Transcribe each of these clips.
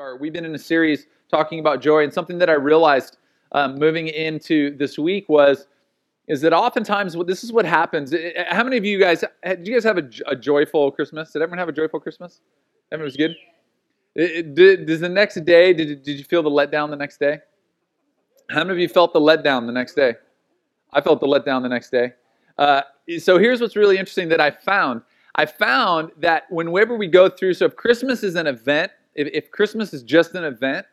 start. We've been in a series talking about joy, and something that I realized um, moving into this week was is that oftentimes this is what happens. How many of you guys did you guys have a, a joyful Christmas? Did everyone have a joyful Christmas? Everyone was good. Does the next day did did you feel the letdown the next day? How many of you felt the letdown the next day? I felt the letdown the next day. Uh, so here's what's really interesting that I found. I found that whenever we go through, so if Christmas is an event, if, if Christmas is just an event,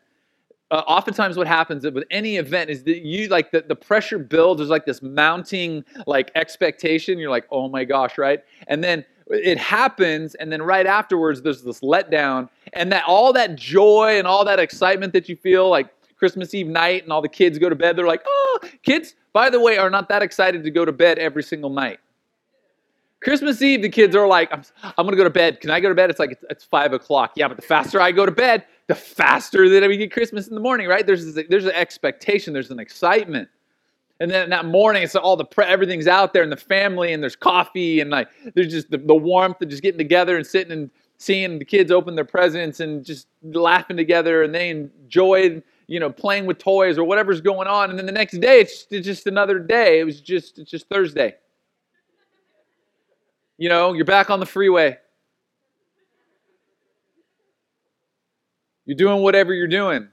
uh, oftentimes what happens with any event is that you like the, the pressure builds. There's like this mounting like expectation. You're like oh my gosh right? And then it happens and then right afterwards there's this letdown. And that all that joy and all that excitement that you feel like christmas eve night and all the kids go to bed they're like oh kids by the way are not that excited to go to bed every single night Christmas Eve, the kids are like, I'm, I'm going to go to bed. Can I go to bed? It's like, it's, it's, five o'clock. Yeah, but the faster I go to bed, the faster that we get Christmas in the morning, right? There's, this, there's an expectation, there's an excitement. And then that morning, it's all the pre- everything's out there and the family and there's coffee and like there's just the, the warmth of just getting together and sitting and seeing the kids open their presents and just laughing together and they enjoy you know playing with toys or whatever's going on. And then the next day, it's, it's just another day. It was just it's just Thursday. You know, you're back on the freeway. You're doing whatever you're doing.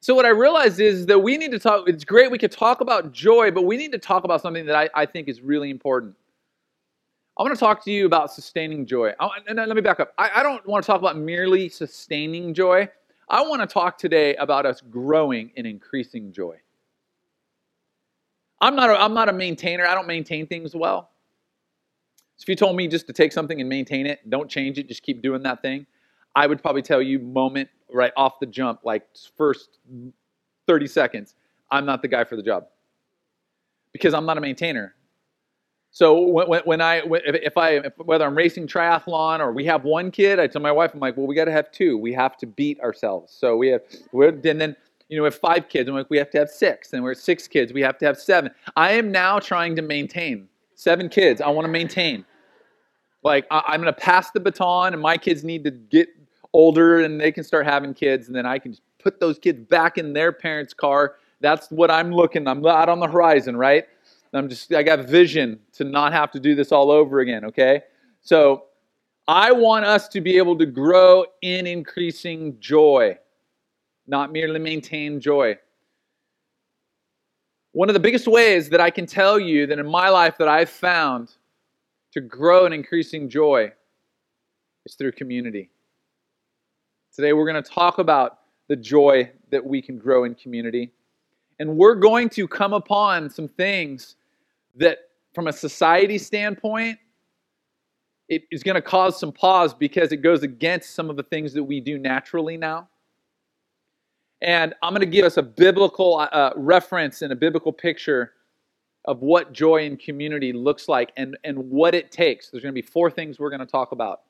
So, what I realized is that we need to talk. It's great we could talk about joy, but we need to talk about something that I, I think is really important. I want to talk to you about sustaining joy. I, and let me back up. I, I don't want to talk about merely sustaining joy. I want to talk today about us growing and increasing joy. I'm not a, I'm not a maintainer. I don't maintain things well. So if you told me just to take something and maintain it, don't change it, just keep doing that thing, I would probably tell you moment right off the jump, like first 30 seconds, I'm not the guy for the job because I'm not a maintainer. So when, when I if I if, whether I'm racing triathlon or we have one kid, I tell my wife I'm like, well, we got to have two. We have to beat ourselves. So we have and then you know we have five kids, and like we have to have six, and we're six kids, we have to have seven. I am now trying to maintain seven kids. I want to maintain. Like, I, am going to pass the baton, and my kids need to get older and they can start having kids, and then I can just put those kids back in their parents' car. That's what I'm looking. I'm out on the horizon, right? I'm just, I got vision to not have to do this all over again, okay? So, I want us to be able to grow in increasing joy, not merely maintain joy. One of the biggest ways that I can tell you that in my life that I've found to grow in increasing joy is through community. Today we're going to talk about the joy that we can grow in community. And we're going to come upon some things that, from a society standpoint, it is going to cause some pause because it goes against some of the things that we do naturally now. And I'm going to give us a biblical uh, reference and a biblical picture of what joy in community looks like and, and what it takes. There's going to be four things we're going to talk about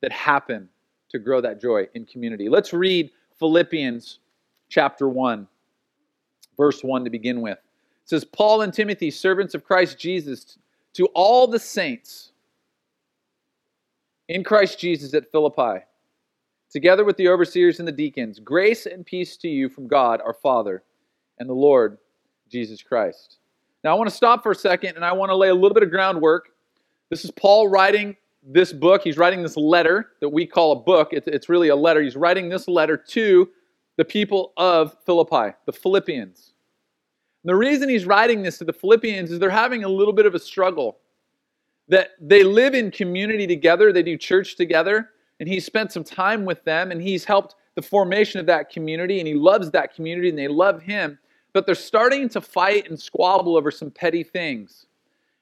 that happen to grow that joy in community. Let's read Philippians chapter 1, verse 1 to begin with. It says, Paul and Timothy, servants of Christ Jesus, to all the saints in Christ Jesus at Philippi, together with the overseers and the deacons, grace and peace to you from God our Father and the Lord Jesus Christ. Now, I want to stop for a second and I want to lay a little bit of groundwork. This is Paul writing this book. He's writing this letter that we call a book. It's, it's really a letter. He's writing this letter to the people of Philippi, the Philippians. And the reason he's writing this to the Philippians is they're having a little bit of a struggle. That they live in community together, they do church together, and he's spent some time with them and he's helped the formation of that community and he loves that community and they love him but they're starting to fight and squabble over some petty things.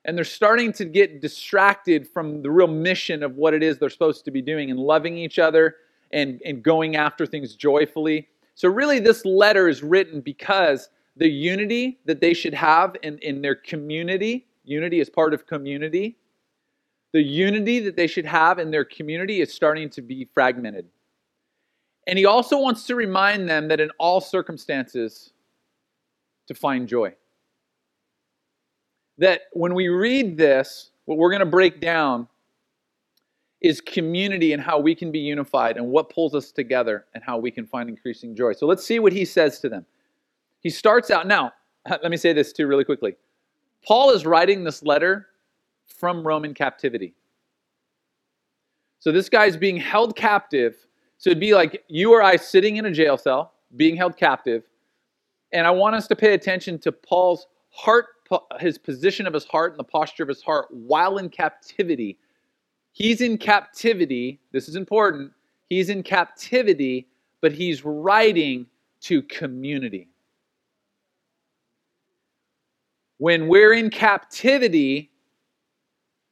And they're starting to get distracted from the real mission of what it is they're supposed to be doing and loving each other and, and going after things joyfully. So, really, this letter is written because the unity that they should have in, in their community, unity is part of community, the unity that they should have in their community is starting to be fragmented. And he also wants to remind them that in all circumstances, to find joy. That when we read this, what we're going to break down is community and how we can be unified and what pulls us together and how we can find increasing joy. So let's see what he says to them. He starts out now, let me say this too really quickly. Paul is writing this letter from Roman captivity. So this guy's being held captive. So it'd be like you or I sitting in a jail cell, being held captive. And I want us to pay attention to Paul's heart, his position of his heart and the posture of his heart while in captivity. He's in captivity. This is important. He's in captivity, but he's writing to community. When we're in captivity,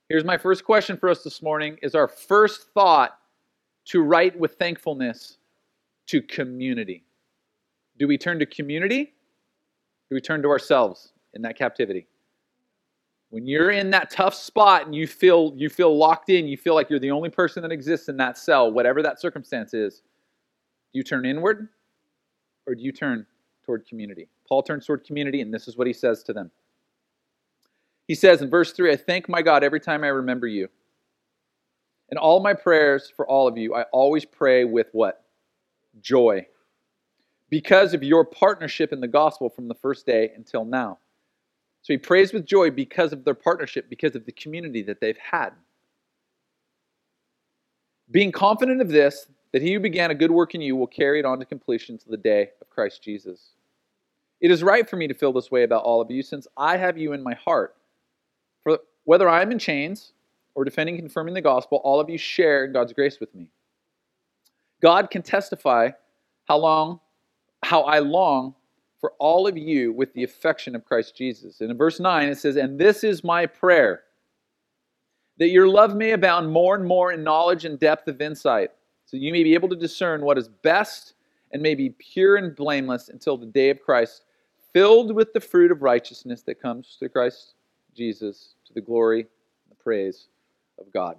here's my first question for us this morning is our first thought to write with thankfulness to community. Do we turn to community? Do we turn to ourselves in that captivity? When you're in that tough spot and you feel you feel locked in, you feel like you're the only person that exists in that cell, whatever that circumstance is, do you turn inward or do you turn toward community? Paul turns toward community and this is what he says to them. He says in verse 3 I thank my God every time I remember you. In all my prayers for all of you, I always pray with what? Joy. Because of your partnership in the gospel from the first day until now. So he prays with joy because of their partnership, because of the community that they've had. Being confident of this, that he who began a good work in you will carry it on to completion to the day of Christ Jesus. It is right for me to feel this way about all of you, since I have you in my heart. For whether I am in chains or defending confirming the gospel, all of you share in God's grace with me. God can testify how long, how I long for all of you with the affection of Christ Jesus. And in verse 9 it says, And this is my prayer, that your love may abound more and more in knowledge and depth of insight, so you may be able to discern what is best and may be pure and blameless until the day of Christ, filled with the fruit of righteousness that comes through Christ Jesus to the glory and the praise of God.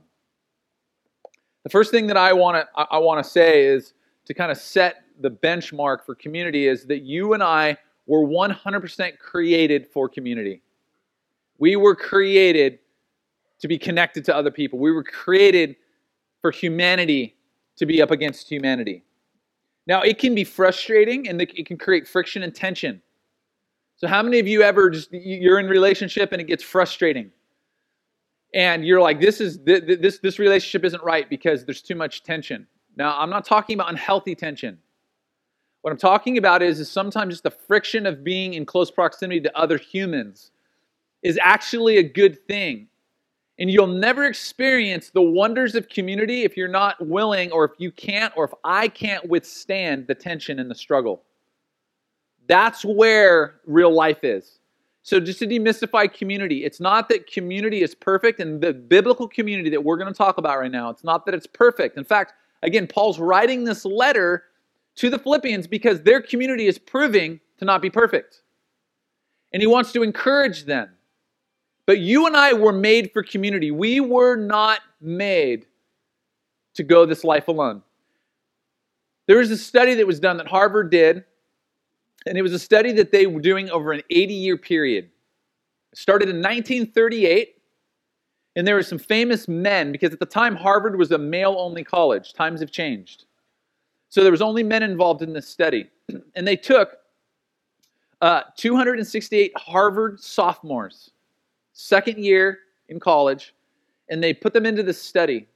The first thing that I want to I want to say is to kind of set the benchmark for community is that you and I were 100% created for community. We were created to be connected to other people. We were created for humanity to be up against humanity. Now, it can be frustrating and it can create friction and tension. So how many of you ever just you're in a relationship and it gets frustrating? And you're like this is this this relationship isn't right because there's too much tension. Now, I'm not talking about unhealthy tension. What I'm talking about is, is sometimes just the friction of being in close proximity to other humans is actually a good thing. And you'll never experience the wonders of community if you're not willing, or if you can't, or if I can't withstand the tension and the struggle. That's where real life is. So, just to demystify community, it's not that community is perfect, and the biblical community that we're going to talk about right now, it's not that it's perfect. In fact, again, Paul's writing this letter to the Philippians because their community is proving to not be perfect. And he wants to encourage them. But you and I were made for community. We were not made to go this life alone. There was a study that was done that Harvard did and it was a study that they were doing over an 80 year period. It started in 1938, and there were some famous men, because at the time Harvard was a male only college. Times have changed. So there was only men involved in this study. And they took uh, 268 Harvard sophomores, second year in college, and they put them into this study.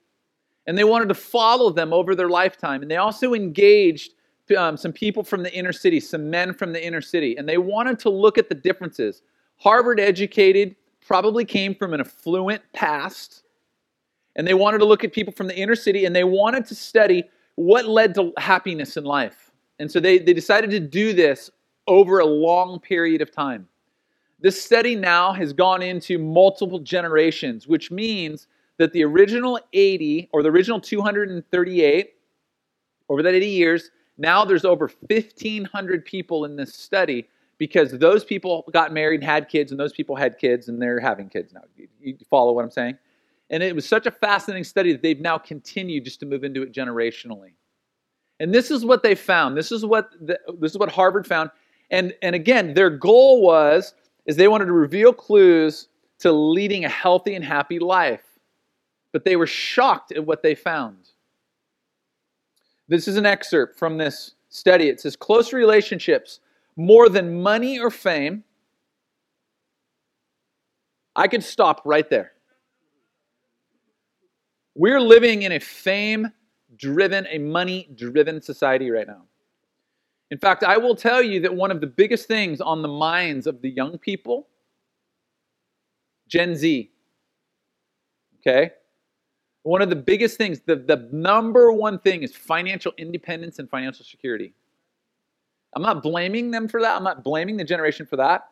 And they wanted to follow them over their lifetime. And they also engaged um, some people from the inner city, some men from the inner city, and they wanted to look at the differences. Harvard educated, probably came from an affluent past, and they wanted to look at people from the inner city and they wanted to study what led to happiness in life. And so they, they decided to do this over a long period of time. This study now has gone into multiple generations, which means that the original 80 or the original 238 over that 80 years now there's over 1,500 people in this study because those people got married, and had kids, and those people had kids, and they're having kids now. You follow what I'm saying? And it was such a fascinating study that they've now continued just to move into it generationally. And this is what they found. This is what the, this is what Harvard found. And and again, their goal was is they wanted to reveal clues to leading a healthy and happy life. but they were shocked at what they found. This is an excerpt from this study. It says close relationships, more than money or fame. I could stop right there. We're living in a fame driven, a money driven society right now. In fact, I will tell you that one of the biggest things on the minds of the young people, Gen Z, okay? One of the biggest things, the, the number one thing is financial independence and financial security. I'm not blaming them for that. I'm not blaming the generation for that.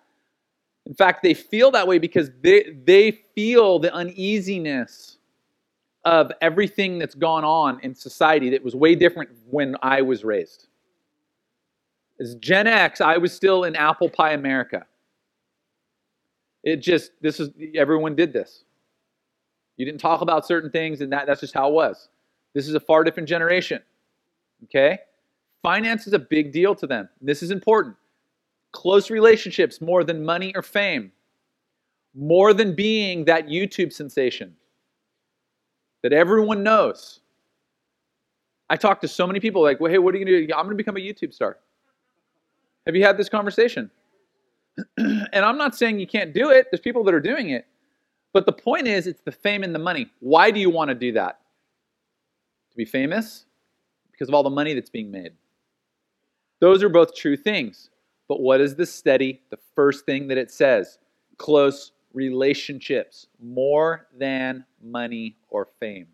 In fact, they feel that way because they, they feel the uneasiness of everything that's gone on in society that was way different when I was raised. As Gen X, I was still in apple pie America. It just, this is, everyone did this. You didn't talk about certain things, and that, that's just how it was. This is a far different generation. Okay? Finance is a big deal to them. This is important. Close relationships more than money or fame, more than being that YouTube sensation that everyone knows. I talk to so many people like, well, hey, what are you going to do? I'm going to become a YouTube star. Have you had this conversation? and I'm not saying you can't do it. There's people that are doing it. But the point is, it's the fame and the money. Why do you want to do that? To be famous? Because of all the money that's being made. Those are both true things. But what is the study? The first thing that it says close relationships more than money or fame.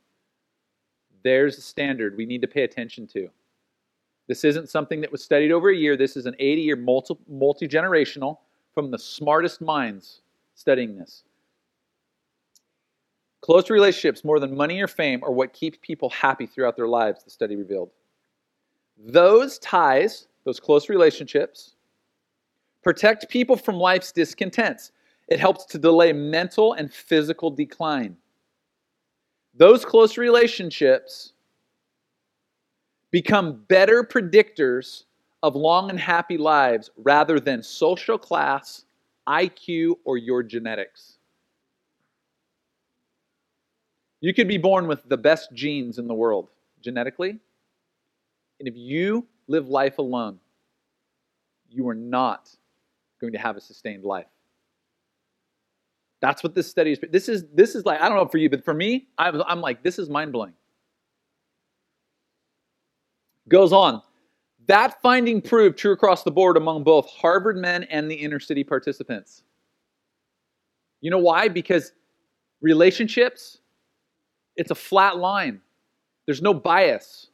There's a standard we need to pay attention to. This isn't something that was studied over a year. This is an 80 year multi generational from the smartest minds studying this. Close relationships, more than money or fame, are what keep people happy throughout their lives, the study revealed. Those ties, those close relationships, protect people from life's discontents. It helps to delay mental and physical decline. Those close relationships become better predictors of long and happy lives rather than social class, IQ, or your genetics. You could be born with the best genes in the world genetically, and if you live life alone, you are not going to have a sustained life. That's what this study is. This is this is like I don't know for you, but for me, I'm, I'm like this is mind blowing. Goes on. That finding proved true across the board among both Harvard men and the inner city participants. You know why? Because relationships, it's a flat line. There's no bias.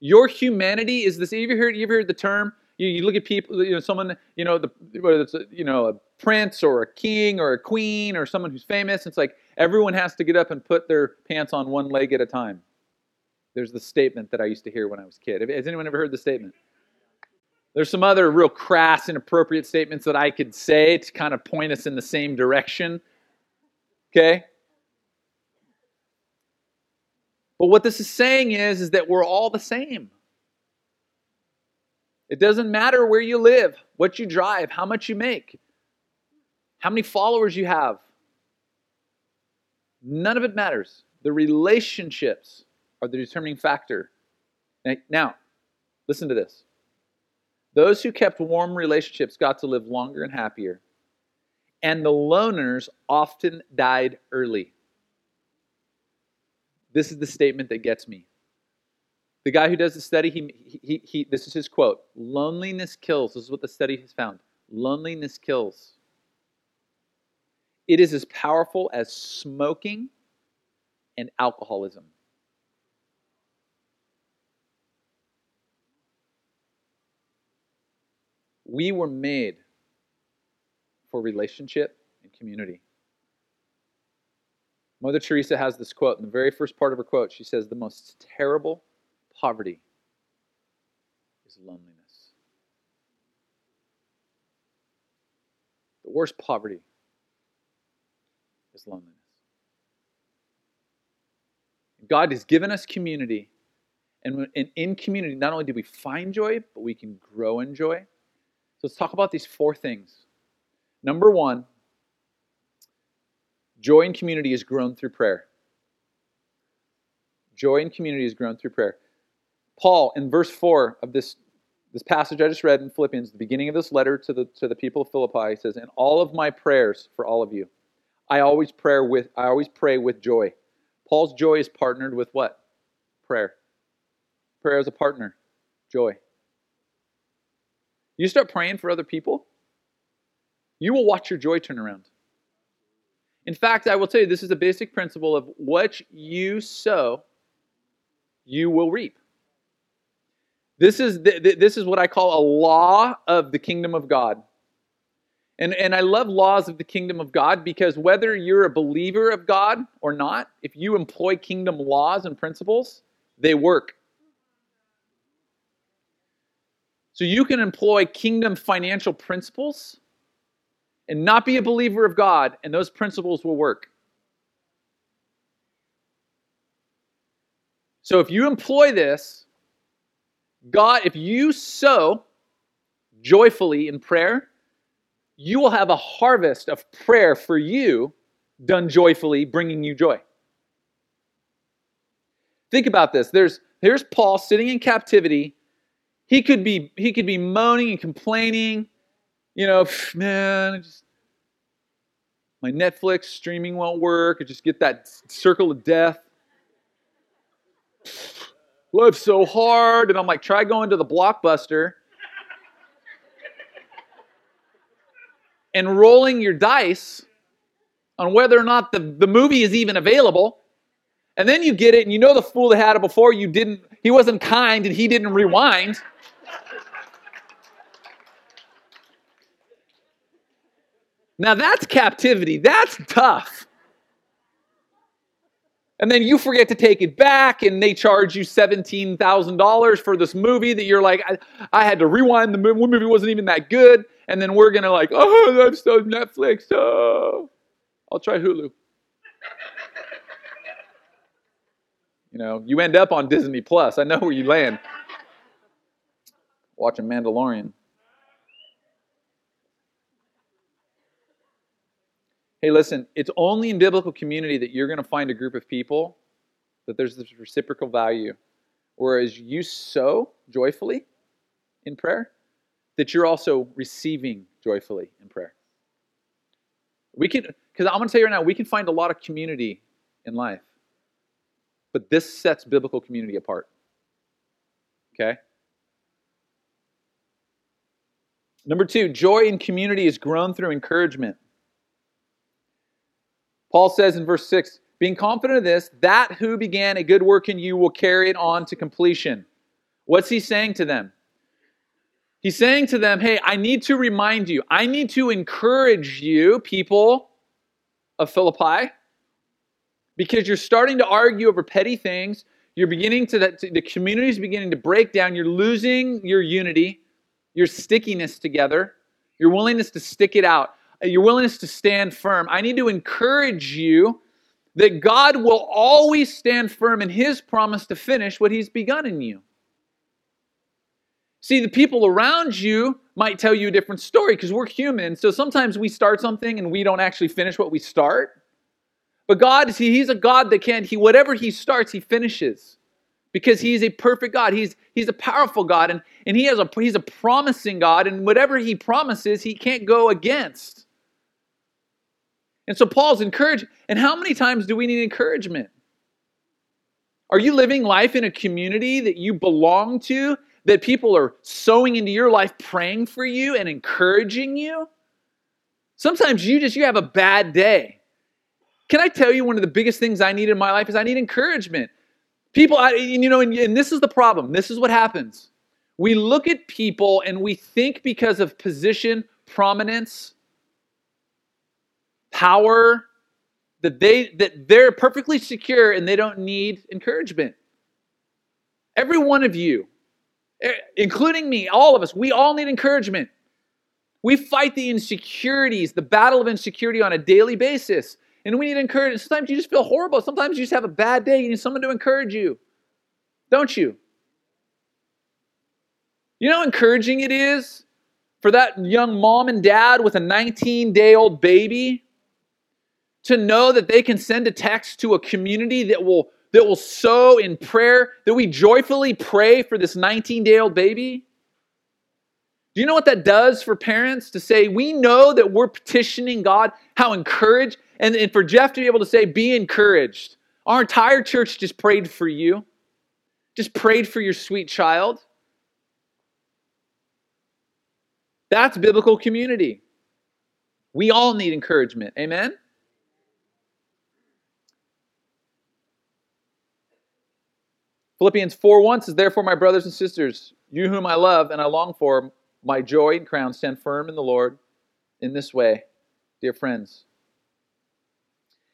Your humanity is this. You ever heard, you ever heard the term? You, you look at people, you know, someone, you know, the, whether it's a, you know a prince or a king or a queen or someone who's famous. It's like everyone has to get up and put their pants on one leg at a time. There's the statement that I used to hear when I was a kid. Has anyone ever heard the statement? There's some other real crass, inappropriate statements that I could say to kind of point us in the same direction. Okay? But what this is saying is, is that we're all the same. It doesn't matter where you live, what you drive, how much you make, how many followers you have. None of it matters. The relationships are the determining factor. Now, listen to this. Those who kept warm relationships got to live longer and happier, and the loners often died early. This is the statement that gets me. The guy who does the study, he, he, he, this is his quote Loneliness kills. This is what the study has found. Loneliness kills. It is as powerful as smoking and alcoholism. We were made for relationship and community. Mother Teresa has this quote in the very first part of her quote. She says, The most terrible poverty is loneliness. The worst poverty is loneliness. God has given us community. And in community, not only do we find joy, but we can grow in joy. So let's talk about these four things. Number one, joy in community is grown through prayer. Joy in community is grown through prayer. Paul, in verse 4 of this, this passage I just read in Philippians, the beginning of this letter to the, to the people of Philippi, he says, In all of my prayers for all of you, I always pray with I always pray with joy. Paul's joy is partnered with what? Prayer. Prayer as a partner. Joy. You start praying for other people, you will watch your joy turn around. In fact, I will tell you this is a basic principle of what you sow, you will reap. This is, this is what I call a law of the kingdom of God. And, and I love laws of the kingdom of God because whether you're a believer of God or not, if you employ kingdom laws and principles, they work. So you can employ kingdom financial principles and not be a believer of God, and those principles will work. So if you employ this, God, if you sow joyfully in prayer, you will have a harvest of prayer for you done joyfully, bringing you joy. Think about this. There's here's Paul sitting in captivity. He could be he could be moaning and complaining, you know, man, just, my Netflix streaming won't work. I just get that circle of death. Life's so hard. And I'm like, try going to the blockbuster and rolling your dice on whether or not the, the movie is even available. And then you get it, and you know the fool that had it before you didn't, he wasn't kind and he didn't rewind. Now that's captivity. That's tough. And then you forget to take it back, and they charge you $17,000 for this movie that you're like, I, I, had to rewind the movie. The movie wasn't even that good. And then we're going to, like, oh, that's so Netflix. Oh, I'll try Hulu. you know, you end up on Disney Plus. I know where you land. Watching Mandalorian. Hey, listen, it's only in biblical community that you're going to find a group of people that there's this reciprocal value. Whereas you sow joyfully in prayer, that you're also receiving joyfully in prayer. We can, because I'm going to tell you right now, we can find a lot of community in life, but this sets biblical community apart. Okay? Number two, joy in community is grown through encouragement. Paul says in verse 6 being confident of this, that who began a good work in you will carry it on to completion. What's he saying to them? He's saying to them, hey, I need to remind you, I need to encourage you, people of Philippi, because you're starting to argue over petty things. You're beginning to, the community is beginning to break down. You're losing your unity, your stickiness together, your willingness to stick it out your willingness to stand firm, I need to encourage you that God will always stand firm in His promise to finish what He's begun in you. See, the people around you might tell you a different story because we're human. So sometimes we start something and we don't actually finish what we start. But God, see, He's a God that can, He whatever He starts, He finishes. Because He's a perfect God. He's He's a powerful God, and, and He has a He's a promising God, and whatever He promises, He can't go against. And so Paul's encouraged. And how many times do we need encouragement? Are you living life in a community that you belong to, that people are sowing into your life, praying for you and encouraging you? Sometimes you just you have a bad day. Can I tell you one of the biggest things I need in my life is I need encouragement. People, I, you know, and, and this is the problem. This is what happens. We look at people and we think because of position, prominence, power, that they that they're perfectly secure and they don't need encouragement. Every one of you, eh, including me, all of us, we all need encouragement. We fight the insecurities, the battle of insecurity on a daily basis. And we need encouragement. Sometimes you just feel horrible. Sometimes you just have a bad day. You need someone to encourage you. Don't you? You know how encouraging it is for that young mom and dad with a 19 day old baby to know that they can send a text to a community that will that will sow in prayer, that we joyfully pray for this 19 day old baby? Do you know what that does for parents to say, we know that we're petitioning God, how encouraged, and, and for Jeff to be able to say, be encouraged. Our entire church just prayed for you, just prayed for your sweet child. That's biblical community. We all need encouragement. Amen? Philippians 4 1 says, Therefore, my brothers and sisters, you whom I love and I long for, my joy and crown, stand firm in the Lord in this way, dear friends.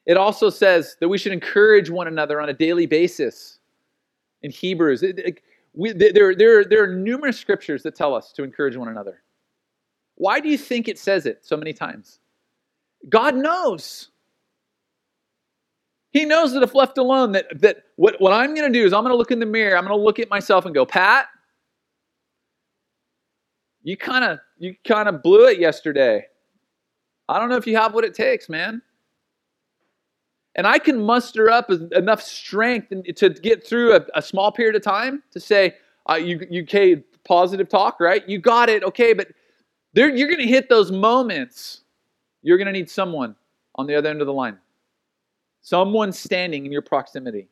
It also says that we should encourage one another on a daily basis. In Hebrews, it, it, we, there, there, there are numerous scriptures that tell us to encourage one another. Why do you think it says it so many times? God knows. He knows that if left alone, that, that what, what I'm going to do is I'm going to look in the mirror, I'm going to look at myself and go, Pat, you kind of you kind of blew it yesterday. I don't know if you have what it takes, man. And I can muster up enough strength to get through a, a small period of time to say, uh, you, you okay, positive talk, right? You got it, okay, but there, you're going to hit those moments. You're going to need someone on the other end of the line, someone standing in your proximity.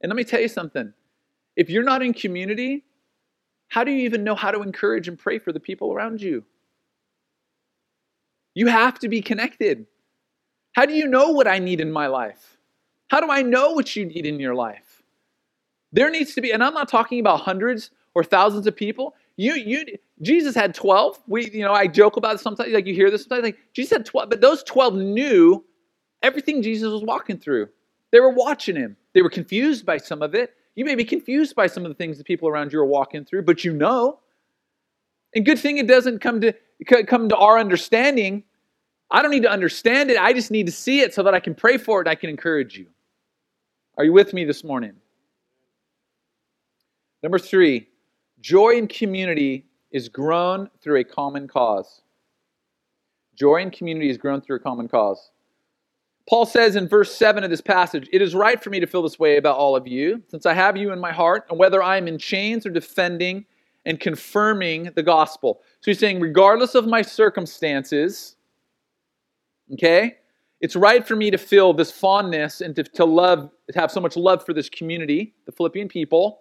And let me tell you something if you're not in community, how do you even know how to encourage and pray for the people around you? You have to be connected. How do you know what I need in my life? How do I know what you need in your life? There needs to be, and I'm not talking about hundreds or thousands of people. You, you, Jesus had 12. We, you know, I joke about it sometimes, like you hear this sometimes, like Jesus had 12, but those 12 knew everything Jesus was walking through. They were watching him. They were confused by some of it. You may be confused by some of the things the people around you are walking through, but you know. And good thing it doesn't come to come to our understanding. I don't need to understand it. I just need to see it so that I can pray for it and I can encourage you. Are you with me this morning? Number three, joy in community is grown through a common cause. Joy in community is grown through a common cause. Paul says in verse 7 of this passage, It is right for me to feel this way about all of you, since I have you in my heart, and whether I am in chains or defending and confirming the gospel. So he's saying, regardless of my circumstances, okay, it's right for me to feel this fondness and to, to love, to have so much love for this community, the Philippian people.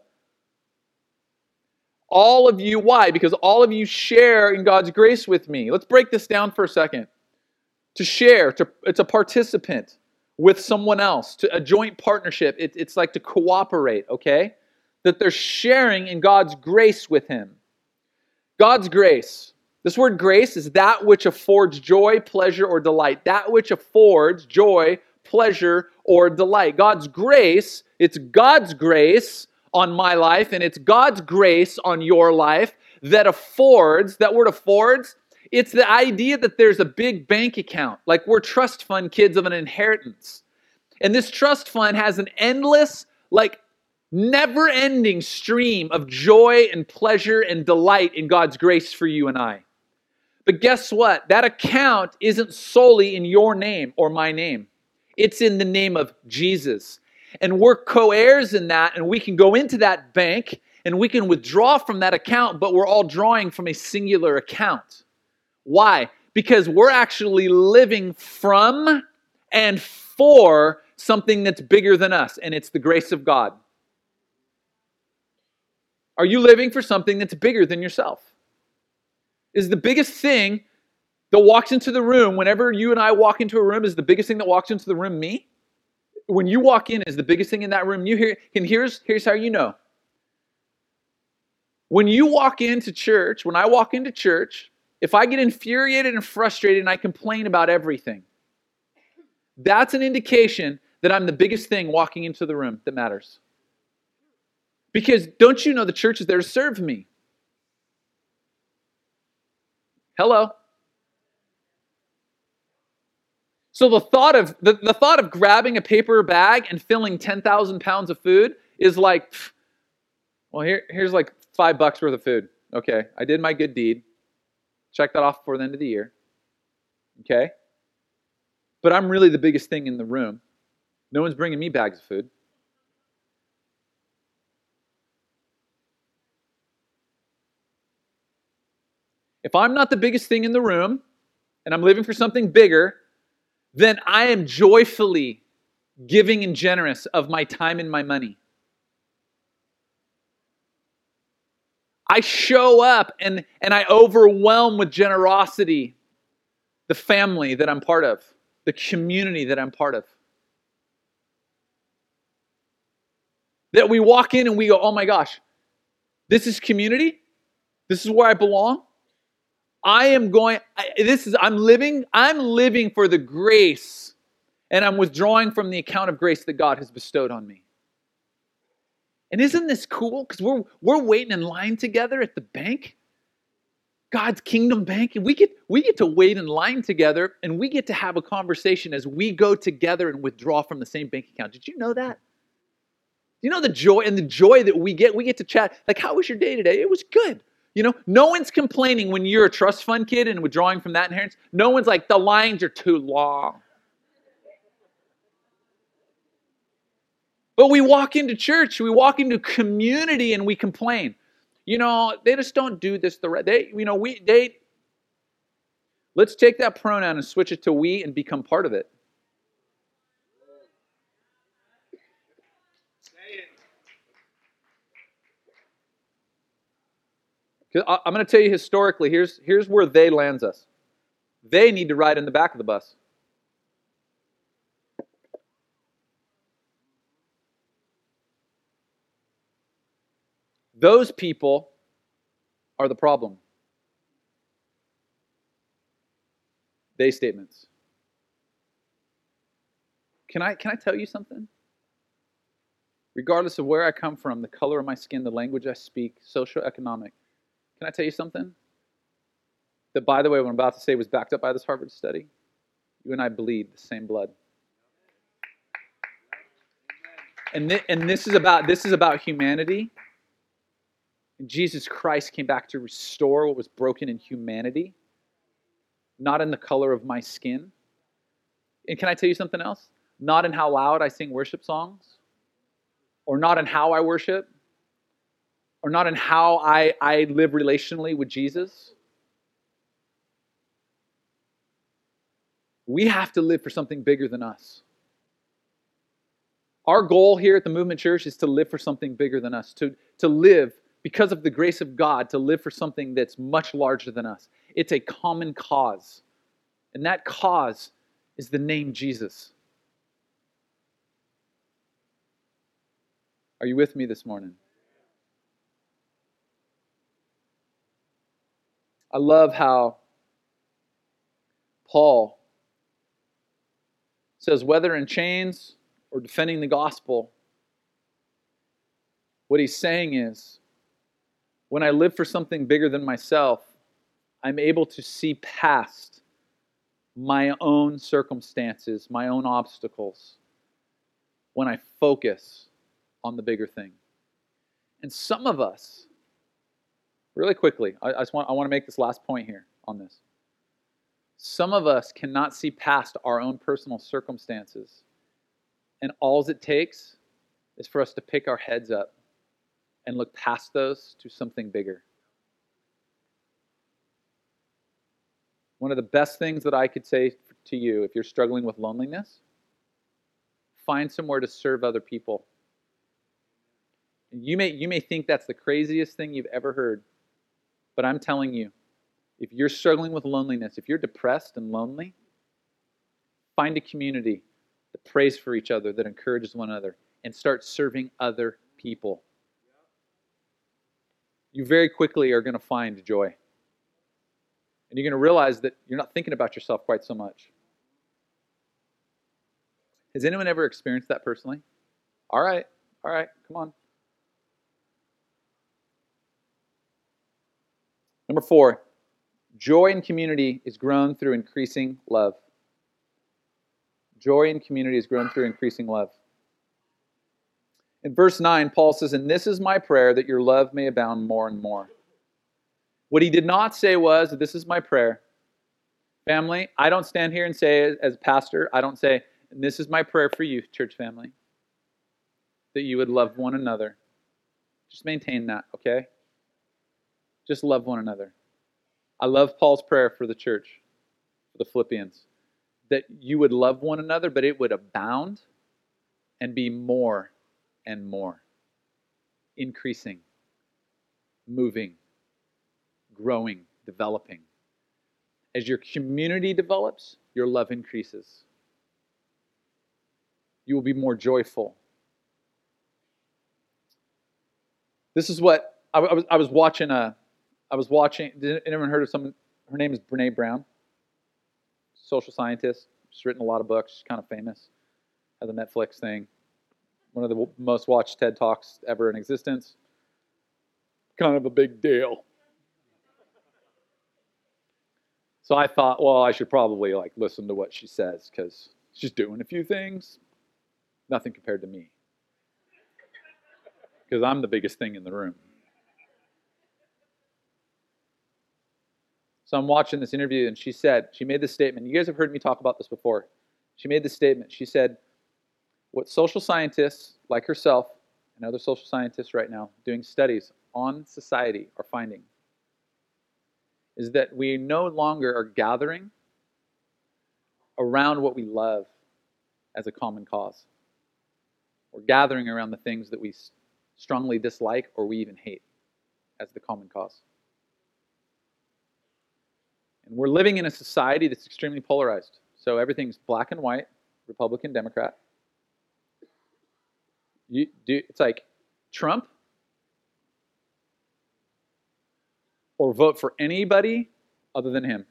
All of you, why? Because all of you share in God's grace with me. Let's break this down for a second to share, to, it's a participant with someone else, to a joint partnership. It, it's like to cooperate, okay? That they're sharing in God's grace with Him. God's grace. This word grace is that which affords joy, pleasure, or delight. That which affords joy, pleasure, or delight. God's grace, it's God's grace on my life, and it's God's grace on your life that affords, that word affords, it's the idea that there's a big bank account, like we're trust fund kids of an inheritance. And this trust fund has an endless, like never ending stream of joy and pleasure and delight in God's grace for you and I. But guess what? That account isn't solely in your name or my name, it's in the name of Jesus. And we're co heirs in that, and we can go into that bank and we can withdraw from that account, but we're all drawing from a singular account. Why? Because we're actually living from and for something that's bigger than us, and it's the grace of God. Are you living for something that's bigger than yourself? Is the biggest thing that walks into the room whenever you and I walk into a room is the biggest thing that walks into the room me? When you walk in is the biggest thing in that room you hear and here's here's how you know. When you walk into church, when I walk into church, if I get infuriated and frustrated and I complain about everything, that's an indication that I'm the biggest thing walking into the room that matters. Because don't you know the church is there to serve me? Hello. So the thought of the, the thought of grabbing a paper bag and filling 10,000 pounds of food is like, well, here, here's like five bucks worth of food. Okay, I did my good deed. Check that off before the end of the year. Okay? But I'm really the biggest thing in the room. No one's bringing me bags of food. If I'm not the biggest thing in the room and I'm living for something bigger, then I am joyfully giving and generous of my time and my money. I show up and, and I overwhelm with generosity the family that I'm part of, the community that I'm part of. That we walk in and we go, oh my gosh, this is community. This is where I belong. I am going, I, this is, I'm living, I'm living for the grace and I'm withdrawing from the account of grace that God has bestowed on me. And isn't this cool? Because we're, we're waiting in line together at the bank, God's kingdom bank, and we get, we get to wait in line together and we get to have a conversation as we go together and withdraw from the same bank account. Did you know that? You know the joy and the joy that we get? We get to chat. Like, how was your day today? It was good. You know, no one's complaining when you're a trust fund kid and withdrawing from that inheritance. No one's like, the lines are too long. But we walk into church, we walk into community and we complain. You know, they just don't do this the right. They, you know, we they let's take that pronoun and switch it to we and become part of it. I'm going to tell you historically, here's, here's where they lands us. They need to ride in the back of the bus. Those people are the problem. They statements. Can I, can I tell you something? Regardless of where I come from, the color of my skin, the language I speak, social, economic, can I tell you something? That, by the way, what I'm about to say was backed up by this Harvard study. You and I bleed the same blood. And, th- and this is about this is about humanity. And Jesus Christ came back to restore what was broken in humanity, not in the color of my skin. And can I tell you something else? Not in how loud I sing worship songs, or not in how I worship, or not in how I, I live relationally with Jesus. We have to live for something bigger than us. Our goal here at the Movement Church is to live for something bigger than us, to, to live because of the grace of God, to live for something that's much larger than us. It's a common cause. And that cause is the name Jesus. Are you with me this morning? I love how Paul says, whether in chains or defending the gospel, what he's saying is, when I live for something bigger than myself, I'm able to see past my own circumstances, my own obstacles, when I focus on the bigger thing. And some of us, really quickly, I, I just want, I want to make this last point here on this. Some of us cannot see past our own personal circumstances. And all it takes is for us to pick our heads up and look past those to something bigger. One of the best things that I could say to you if you're struggling with loneliness, find somewhere to serve other people. You may, you may think that's the craziest thing you've ever heard, but I'm telling you, if you're struggling with loneliness, if you're depressed and lonely, find a community that prays for each other, that encourages one another, and start serving other people. You very quickly are going to find joy. And you're going to realize that you're not thinking about yourself quite so much. Has anyone ever experienced that personally? All right, all right, come on. Number four, joy in community is grown through increasing love. Joy in community is grown through increasing love. In verse 9, Paul says, And this is my prayer that your love may abound more and more. What he did not say was, This is my prayer. Family, I don't stand here and say, as pastor, I don't say, this is my prayer for you, church family, that you would love one another. Just maintain that, okay? Just love one another. I love Paul's prayer for the church, for the Philippians, that you would love one another, but it would abound and be more and more, increasing, moving, growing, developing. As your community develops, your love increases. You will be more joyful. This is what I, I was. I was watching a. I was watching. Did anyone heard of someone? Her name is Brene Brown. Social scientist. She's written a lot of books. She's kind of famous. Has a Netflix thing. One of the most watched TED talks ever in existence. Kind of a big deal. So I thought, well, I should probably like listen to what she says because she's doing a few things. Nothing compared to me. Because I'm the biggest thing in the room. So I'm watching this interview, and she said, she made this statement. You guys have heard me talk about this before. She made this statement. She said, What social scientists like herself and other social scientists right now doing studies on society are finding is that we no longer are gathering around what we love as a common cause. We're gathering around the things that we strongly dislike or we even hate as the common cause. And we're living in a society that's extremely polarized. So everything's black and white, Republican, Democrat. You do, it's like Trump or vote for anybody other than him.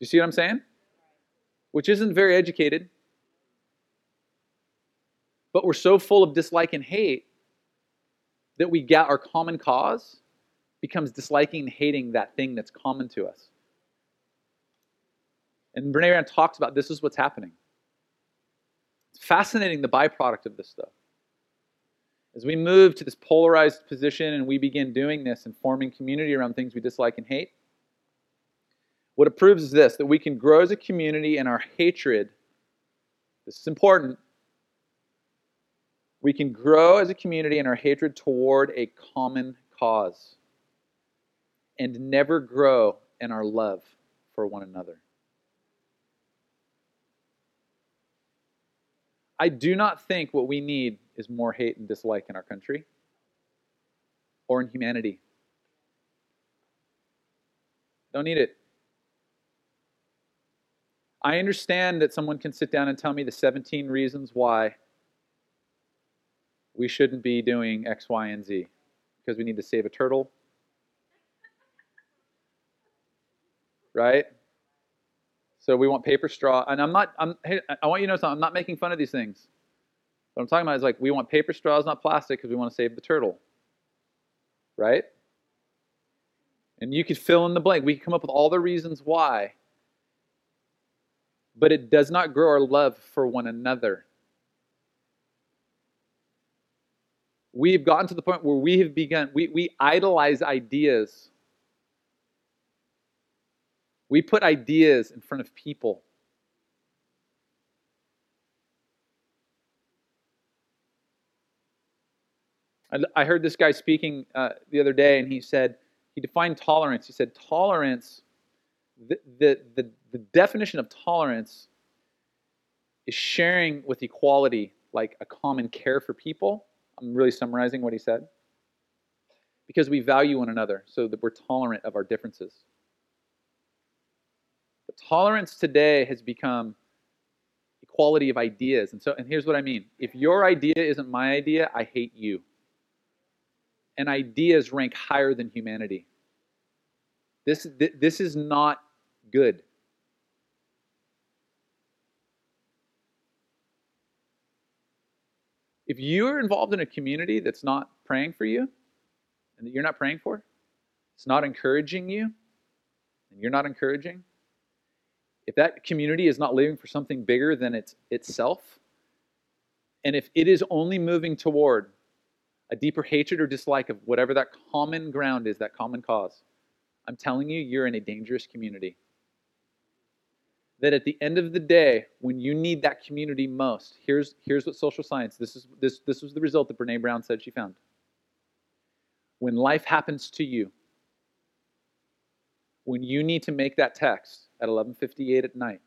You see what I'm saying? Which isn't very educated. But we're so full of dislike and hate that we get our common cause becomes disliking and hating that thing that's common to us. And Brene Brown talks about this is what's happening. Fascinating the byproduct of this stuff. As we move to this polarized position and we begin doing this and forming community around things we dislike and hate, what it proves is this that we can grow as a community in our hatred. This is important. We can grow as a community in our hatred toward a common cause and never grow in our love for one another. I do not think what we need is more hate and dislike in our country or in humanity. Don't need it. I understand that someone can sit down and tell me the 17 reasons why we shouldn't be doing X, Y, and Z. Because we need to save a turtle. Right? So we want paper straw. And I'm not, I'm, hey, I want you to know something. I'm not making fun of these things. What I'm talking about is like we want paper straws, not plastic, because we want to save the turtle. Right? And you could fill in the blank. We could come up with all the reasons why. But it does not grow our love for one another. We've gotten to the point where we have begun, we, we idolize ideas. We put ideas in front of people. I, heard this guy speaking uh, the other day, and he said, he defined tolerance. He said, tolerance, the, the, the, the definition of tolerance is sharing with equality, like a common care for people. I'm really summarizing what he said. Because we value one another, so that we're tolerant of our differences. Tolerance today has become equality of ideas. And so, and here's what I mean. If your idea isn't my idea, I hate you and ideas rank higher than humanity. This, this is not good. If you're involved in a community that's not praying for you and that you're not praying for, it's not encouraging you, and you're not encouraging, if that community is not living for something bigger than its, itself, and if it is only moving toward a deeper hatred or dislike of whatever that common ground is, that common cause, I'm telling you, you're in a dangerous community. That at the end of the day, when you need that community most, here's, here's what social science, this, is, this, this was the result that Brene Brown said she found. When life happens to you, when you need to make that text at 11:58 at night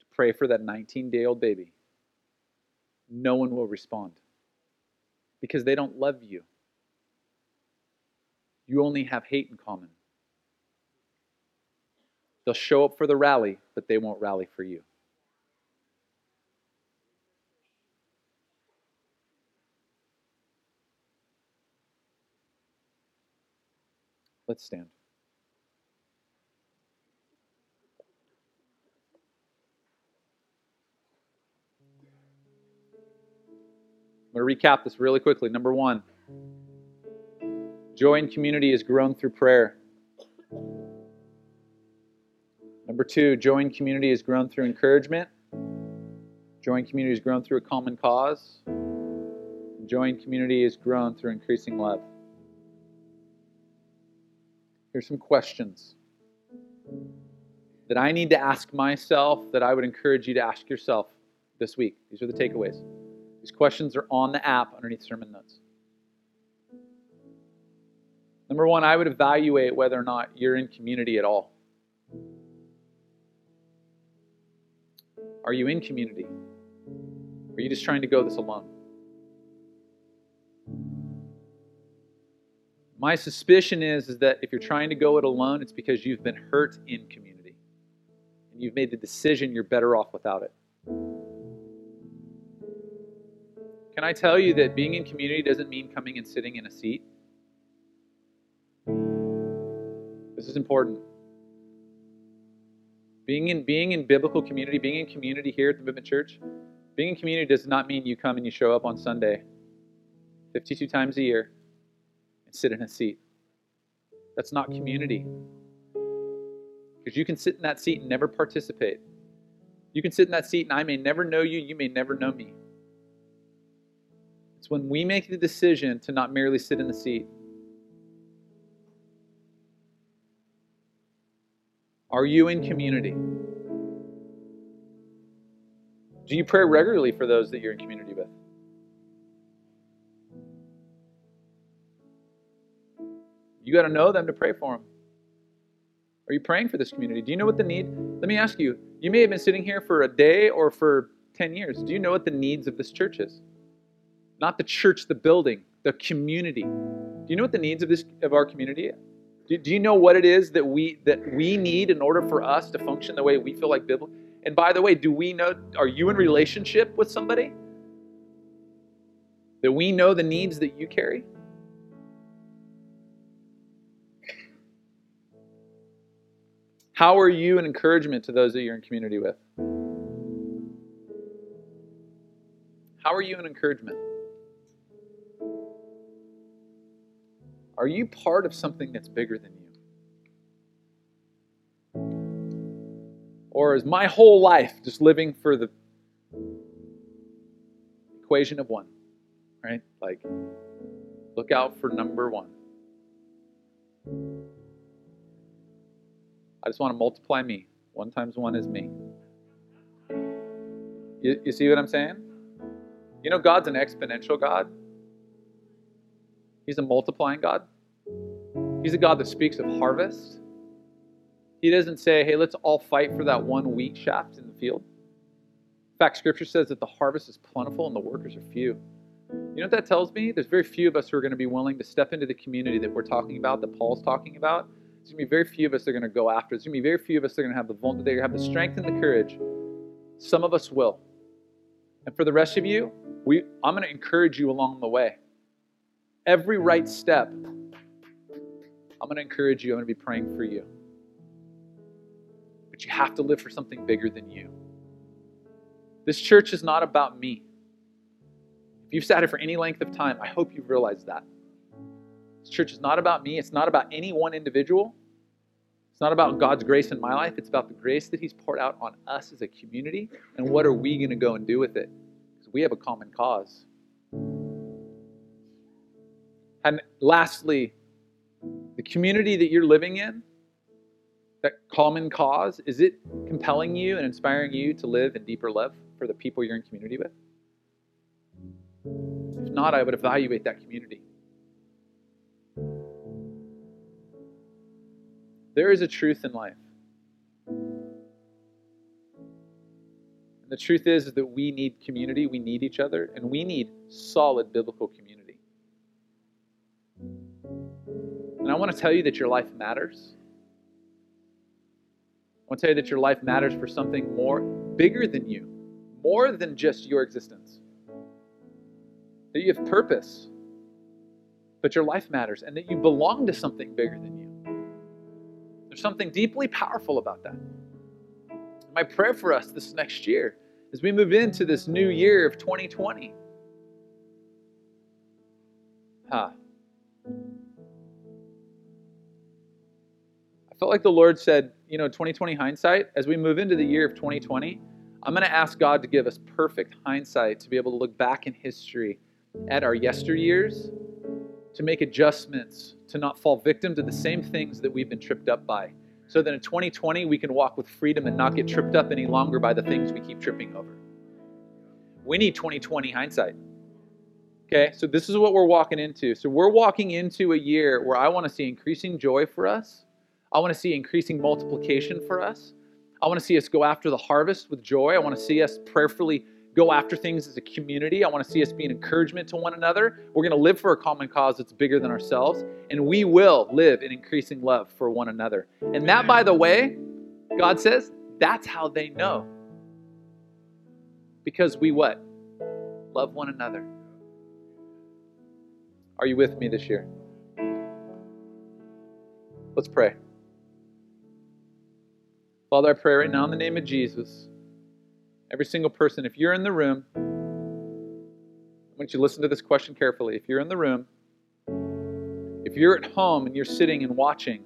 to pray for that 19-day-old baby, no one will respond because they don't love you. You only have hate in common. They'll show up for the rally, but they won't rally for you. Let's stand. I'm going to recap this really quickly. Number one, joy in community is grown through prayer. Number two, joy in community is grown through encouragement. Joy in community is grown through a common cause. Joy in community is grown through increasing love. Here's some questions that I need to ask myself that I would encourage you to ask yourself this week. These are the takeaways. These questions are on the app underneath sermon notes. Number one, I would evaluate whether or not you're in community at all. Are you in community? Are you just trying to go this alone? My suspicion is, is that if you're trying to go it alone, it's because you've been hurt in community. And you've made the decision you're better off without it. Can I tell you that being in community doesn't mean coming and sitting in a seat? This is important. Being in, being in biblical community, being in community here at the Movement Church, being in community does not mean you come and you show up on Sunday 52 times a year and sit in a seat. That's not community. Because you can sit in that seat and never participate. You can sit in that seat and I may never know you, you may never know me. It's when we make the decision to not merely sit in the seat. Are you in community? Do you pray regularly for those that you're in community with? You got to know them to pray for them. Are you praying for this community? Do you know what the need? Let me ask you. You may have been sitting here for a day or for 10 years. Do you know what the needs of this church is? Not the church, the building, the community. Do you know what the needs of this of our community? Do, do you know what it is that we that we need in order for us to function the way we feel like biblical? And by the way, do we know are you in relationship with somebody? That we know the needs that you carry? How are you an encouragement to those that you're in community with? How are you an encouragement? Are you part of something that's bigger than you? Or is my whole life just living for the equation of one? Right? Like, look out for number one. I just want to multiply me. One times one is me. You, you see what I'm saying? You know, God's an exponential God. He's a multiplying God. He's a God that speaks of harvest. He doesn't say, hey, let's all fight for that one wheat shaft in the field. In fact, Scripture says that the harvest is plentiful and the workers are few. You know what that tells me? There's very few of us who are going to be willing to step into the community that we're talking about, that Paul's talking about. There's going to be very few of us that are going to go after. There's going to be very few of us that are going to have the to have the strength and the courage. Some of us will. And for the rest of you, we, I'm going to encourage you along the way. Every right step, I'm going to encourage you. I'm going to be praying for you. But you have to live for something bigger than you. This church is not about me. If you've sat here for any length of time, I hope you've realized that. This church is not about me. It's not about any one individual. It's not about God's grace in my life. It's about the grace that He's poured out on us as a community. And what are we going to go and do with it? Because we have a common cause. And lastly, the community that you're living in, that common cause, is it compelling you and inspiring you to live in deeper love for the people you're in community with? If not, I would evaluate that community. There is a truth in life. And the truth is, is that we need community, we need each other, and we need solid biblical community. And I want to tell you that your life matters. I want to tell you that your life matters for something more bigger than you, more than just your existence. That you have purpose, but your life matters, and that you belong to something bigger than you. There's something deeply powerful about that. My prayer for us this next year as we move into this new year of 2020. Huh. Felt like the Lord said, you know, 2020 hindsight, as we move into the year of 2020, I'm going to ask God to give us perfect hindsight to be able to look back in history at our yesteryears to make adjustments, to not fall victim to the same things that we've been tripped up by. So that in 2020, we can walk with freedom and not get tripped up any longer by the things we keep tripping over. We need 2020 hindsight. Okay, so this is what we're walking into. So we're walking into a year where I want to see increasing joy for us. I want to see increasing multiplication for us. I want to see us go after the harvest with joy. I want to see us prayerfully go after things as a community. I want to see us be an encouragement to one another. We're going to live for a common cause that's bigger than ourselves, and we will live in increasing love for one another. And that, by the way, God says, that's how they know. Because we what? Love one another. Are you with me this year? Let's pray. Father, I pray right now in the name of Jesus Every single person, if you're in the room, I want you to listen to this question carefully. If you're in the room, if you're at home and you're sitting and watching,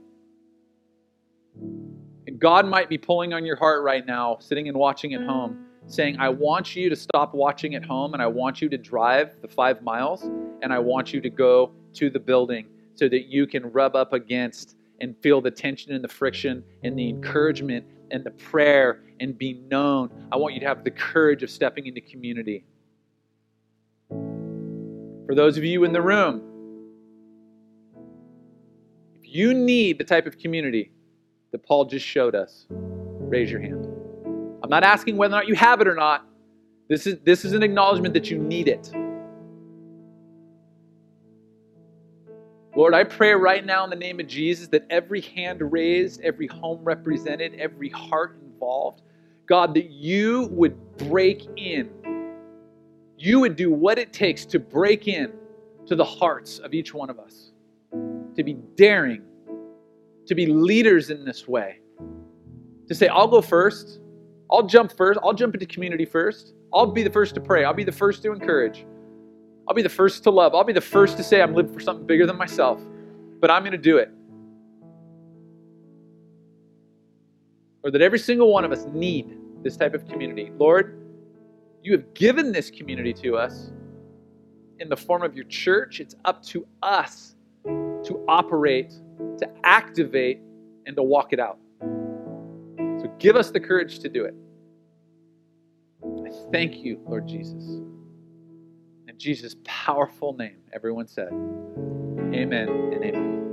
and God might be pulling on your heart right now, sitting and watching at home, saying, I want you to stop watching at home and I want you to drive the five miles and I want you to go to the building so that you can rub up against and feel the tension and the friction and the encouragement and the prayer and be known. I want you to have the courage of stepping into community. For those of you in the room, if you need the type of community that Paul just showed us, raise your hand. I'm not asking whether or not you have it or not. This is, this is an acknowledgement that you need it. Lord, I pray right now in the name of Jesus that every hand raised, every home represented, every heart involved, God, that you would break in. You would do what it takes to break in to the hearts of each one of us, to be daring, to be leaders in this way, to say, I'll go first, I'll jump first, I'll jump into community first, I'll be the first to pray, I'll be the first to encourage. I'll be the first to love. I'll be the first to say I'm living for something bigger than myself. But I'm going to do it. Or that every single one of us need this type of community. Lord, you have given this community to us in the form of your church. It's up to us to operate, to activate, and to walk it out. So give us the courage to do it. I thank you, Lord Jesus. In Jesus' powerful name, everyone said, Amen and amen.